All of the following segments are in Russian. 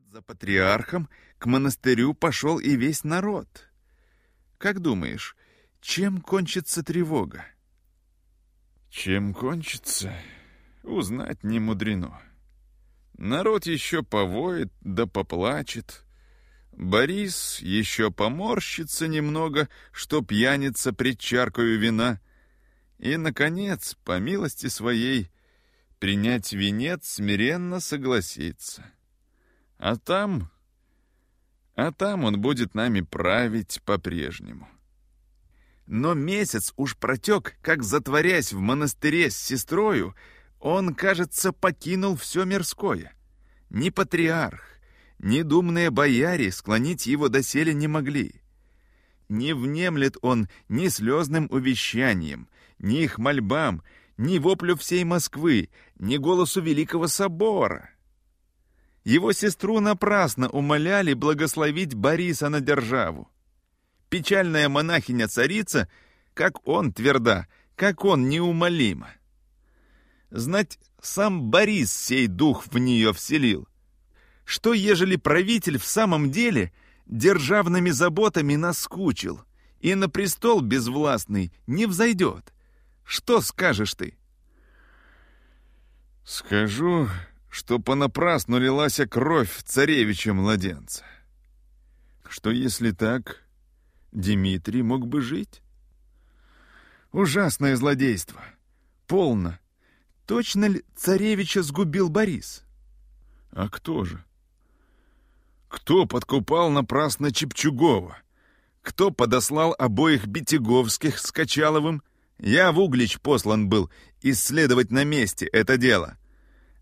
Вслед за патриархом к монастырю пошел и весь народ. Как думаешь, чем кончится тревога? Чем кончится, узнать не мудрено. Народ еще повоет да поплачет. Борис еще поморщится немного, что пьяница пред чаркою вина. И, наконец, по милости своей, принять венец смиренно согласится. А там... А там он будет нами править по-прежнему. Но месяц уж протек, как затворясь в монастыре с сестрою, он, кажется, покинул все мирское. Ни патриарх, ни думные бояре склонить его доселе не могли. Не внемлет он ни слезным увещанием, ни их мольбам, ни воплю всей Москвы, ни голосу Великого Собора. Его сестру напрасно умоляли благословить Бориса на державу. Печальная монахиня-царица, как он тверда, как он неумолима. Знать, сам Борис сей дух в нее вселил. Что, ежели правитель в самом деле державными заботами наскучил и на престол безвластный не взойдет? Что скажешь ты? Скажу, что понапрасну лилась кровь царевича-младенца. Что если так, Дмитрий мог бы жить? Ужасное злодейство. Полно. Точно ли царевича сгубил Борис? А кто же? Кто подкупал напрасно Чепчугова? Кто подослал обоих Битяговских с Качаловым? Я в Углич послан был исследовать на месте это дело.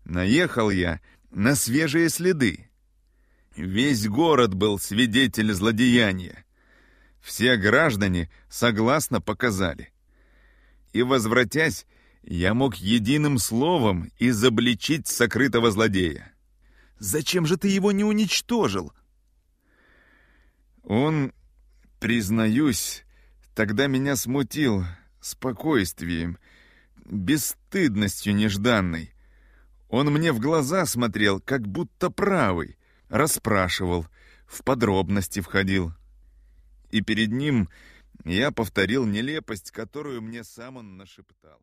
Наехал я на свежие следы. Весь город был свидетель злодеяния. Все граждане согласно показали. И, возвратясь, я мог единым словом изобличить сокрытого злодея. Зачем же ты его не уничтожил? Он, признаюсь, тогда меня смутил спокойствием, бесстыдностью нежданной. Он мне в глаза смотрел, как будто правый, расспрашивал, в подробности входил. И перед ним я повторил нелепость, которую мне сам он нашептал.